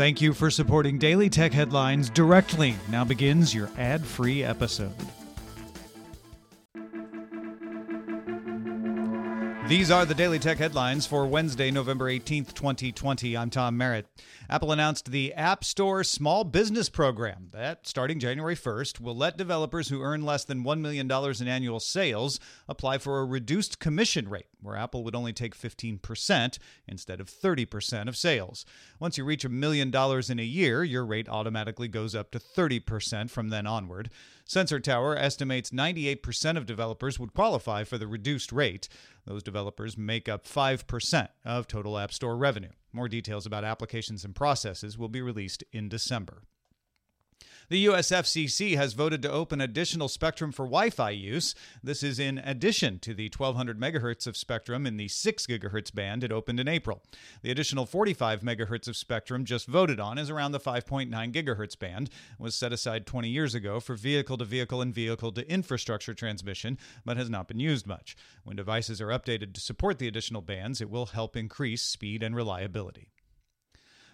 Thank you for supporting Daily Tech Headlines directly. Now begins your ad free episode. These are the Daily Tech headlines for Wednesday, November 18th, 2020. I'm Tom Merritt. Apple announced the App Store Small Business Program that, starting January 1st, will let developers who earn less than $1 million in annual sales apply for a reduced commission rate, where Apple would only take 15% instead of 30% of sales. Once you reach a million dollars in a year, your rate automatically goes up to 30% from then onward. Sensor Tower estimates 98% of developers would qualify for the reduced rate. Those developers make up 5% of total App Store revenue. More details about applications and processes will be released in December. The US FCC has voted to open additional spectrum for Wi Fi use. This is in addition to the 1200 megahertz of spectrum in the 6 gigahertz band it opened in April. The additional 45 megahertz of spectrum just voted on is around the 5.9 gigahertz band, was set aside 20 years ago for vehicle to vehicle and vehicle to infrastructure transmission, but has not been used much. When devices are updated to support the additional bands, it will help increase speed and reliability.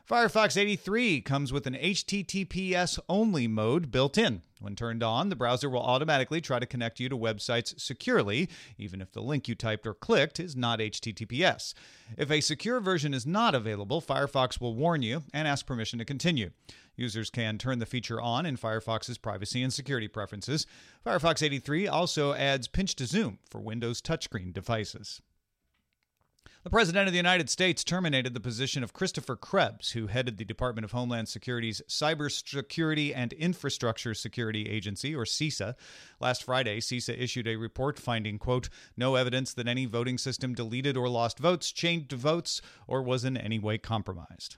Firefox 83 comes with an HTTPS only mode built in. When turned on, the browser will automatically try to connect you to websites securely, even if the link you typed or clicked is not HTTPS. If a secure version is not available, Firefox will warn you and ask permission to continue. Users can turn the feature on in Firefox's privacy and security preferences. Firefox 83 also adds pinch to zoom for Windows touchscreen devices. The President of the United States terminated the position of Christopher Krebs, who headed the Department of Homeland Security's Cybersecurity and Infrastructure Security Agency, or CISA. Last Friday, CISA issued a report finding, quote, no evidence that any voting system deleted or lost votes, changed votes, or was in any way compromised.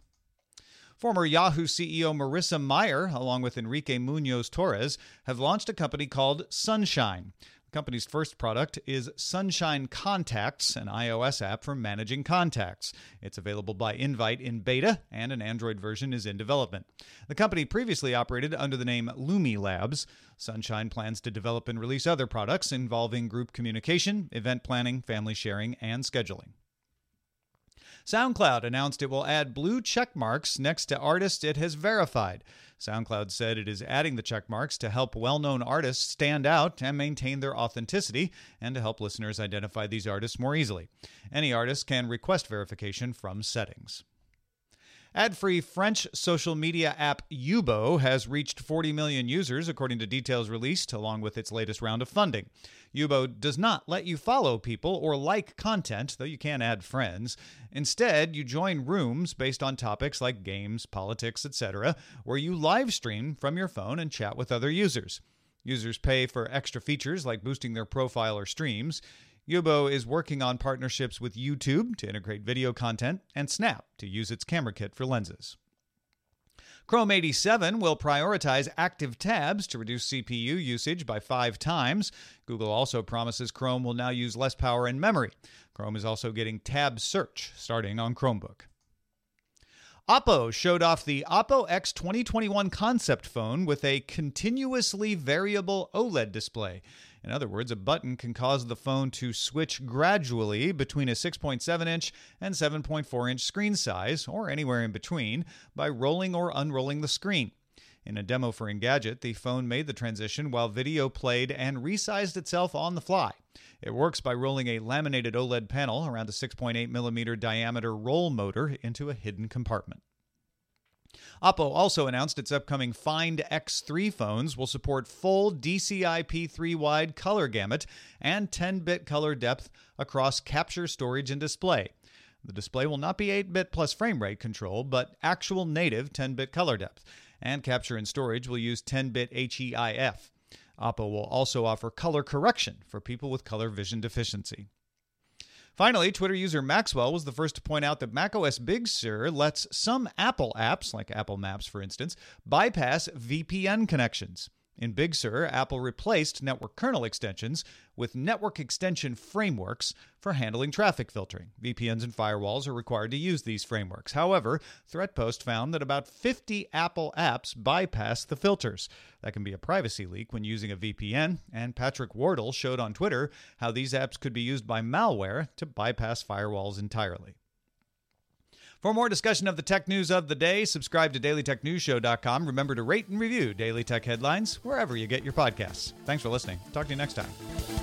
Former Yahoo CEO Marissa Mayer, along with Enrique Munoz Torres, have launched a company called Sunshine. The company's first product is Sunshine Contacts, an iOS app for managing contacts. It's available by invite in beta, and an Android version is in development. The company previously operated under the name Lumi Labs. Sunshine plans to develop and release other products involving group communication, event planning, family sharing, and scheduling. SoundCloud announced it will add blue check marks next to artists it has verified. SoundCloud said it is adding the check marks to help well known artists stand out and maintain their authenticity, and to help listeners identify these artists more easily. Any artist can request verification from settings. Ad free French social media app Yubo has reached 40 million users, according to details released along with its latest round of funding. Yubo does not let you follow people or like content, though you can add friends. Instead, you join rooms based on topics like games, politics, etc., where you live stream from your phone and chat with other users. Users pay for extra features like boosting their profile or streams. Yubo is working on partnerships with YouTube to integrate video content and Snap to use its camera kit for lenses. Chrome 87 will prioritize active tabs to reduce CPU usage by five times. Google also promises Chrome will now use less power and memory. Chrome is also getting tab search starting on Chromebook. Oppo showed off the Oppo X 2021 concept phone with a continuously variable OLED display. In other words, a button can cause the phone to switch gradually between a 6.7 inch and 7.4 inch screen size, or anywhere in between, by rolling or unrolling the screen. In a demo for Engadget, the phone made the transition while video played and resized itself on the fly. It works by rolling a laminated OLED panel around a 6.8 millimeter diameter roll motor into a hidden compartment. Oppo also announced its upcoming Find X3 phones will support full DCI-P3 wide color gamut and 10-bit color depth across capture, storage, and display. The display will not be 8 bit plus frame rate control, but actual native 10 bit color depth, and capture and storage will use 10 bit HEIF. Oppo will also offer color correction for people with color vision deficiency. Finally, Twitter user Maxwell was the first to point out that macOS Big Sur lets some Apple apps, like Apple Maps for instance, bypass VPN connections. In Big Sur, Apple replaced network kernel extensions with network extension frameworks for handling traffic filtering. VPNs and firewalls are required to use these frameworks. However, Threatpost found that about 50 Apple apps bypass the filters. That can be a privacy leak when using a VPN, and Patrick Wardle showed on Twitter how these apps could be used by malware to bypass firewalls entirely. For more discussion of the tech news of the day, subscribe to dailytechnewsshow.com. Remember to rate and review Daily Tech Headlines wherever you get your podcasts. Thanks for listening. Talk to you next time.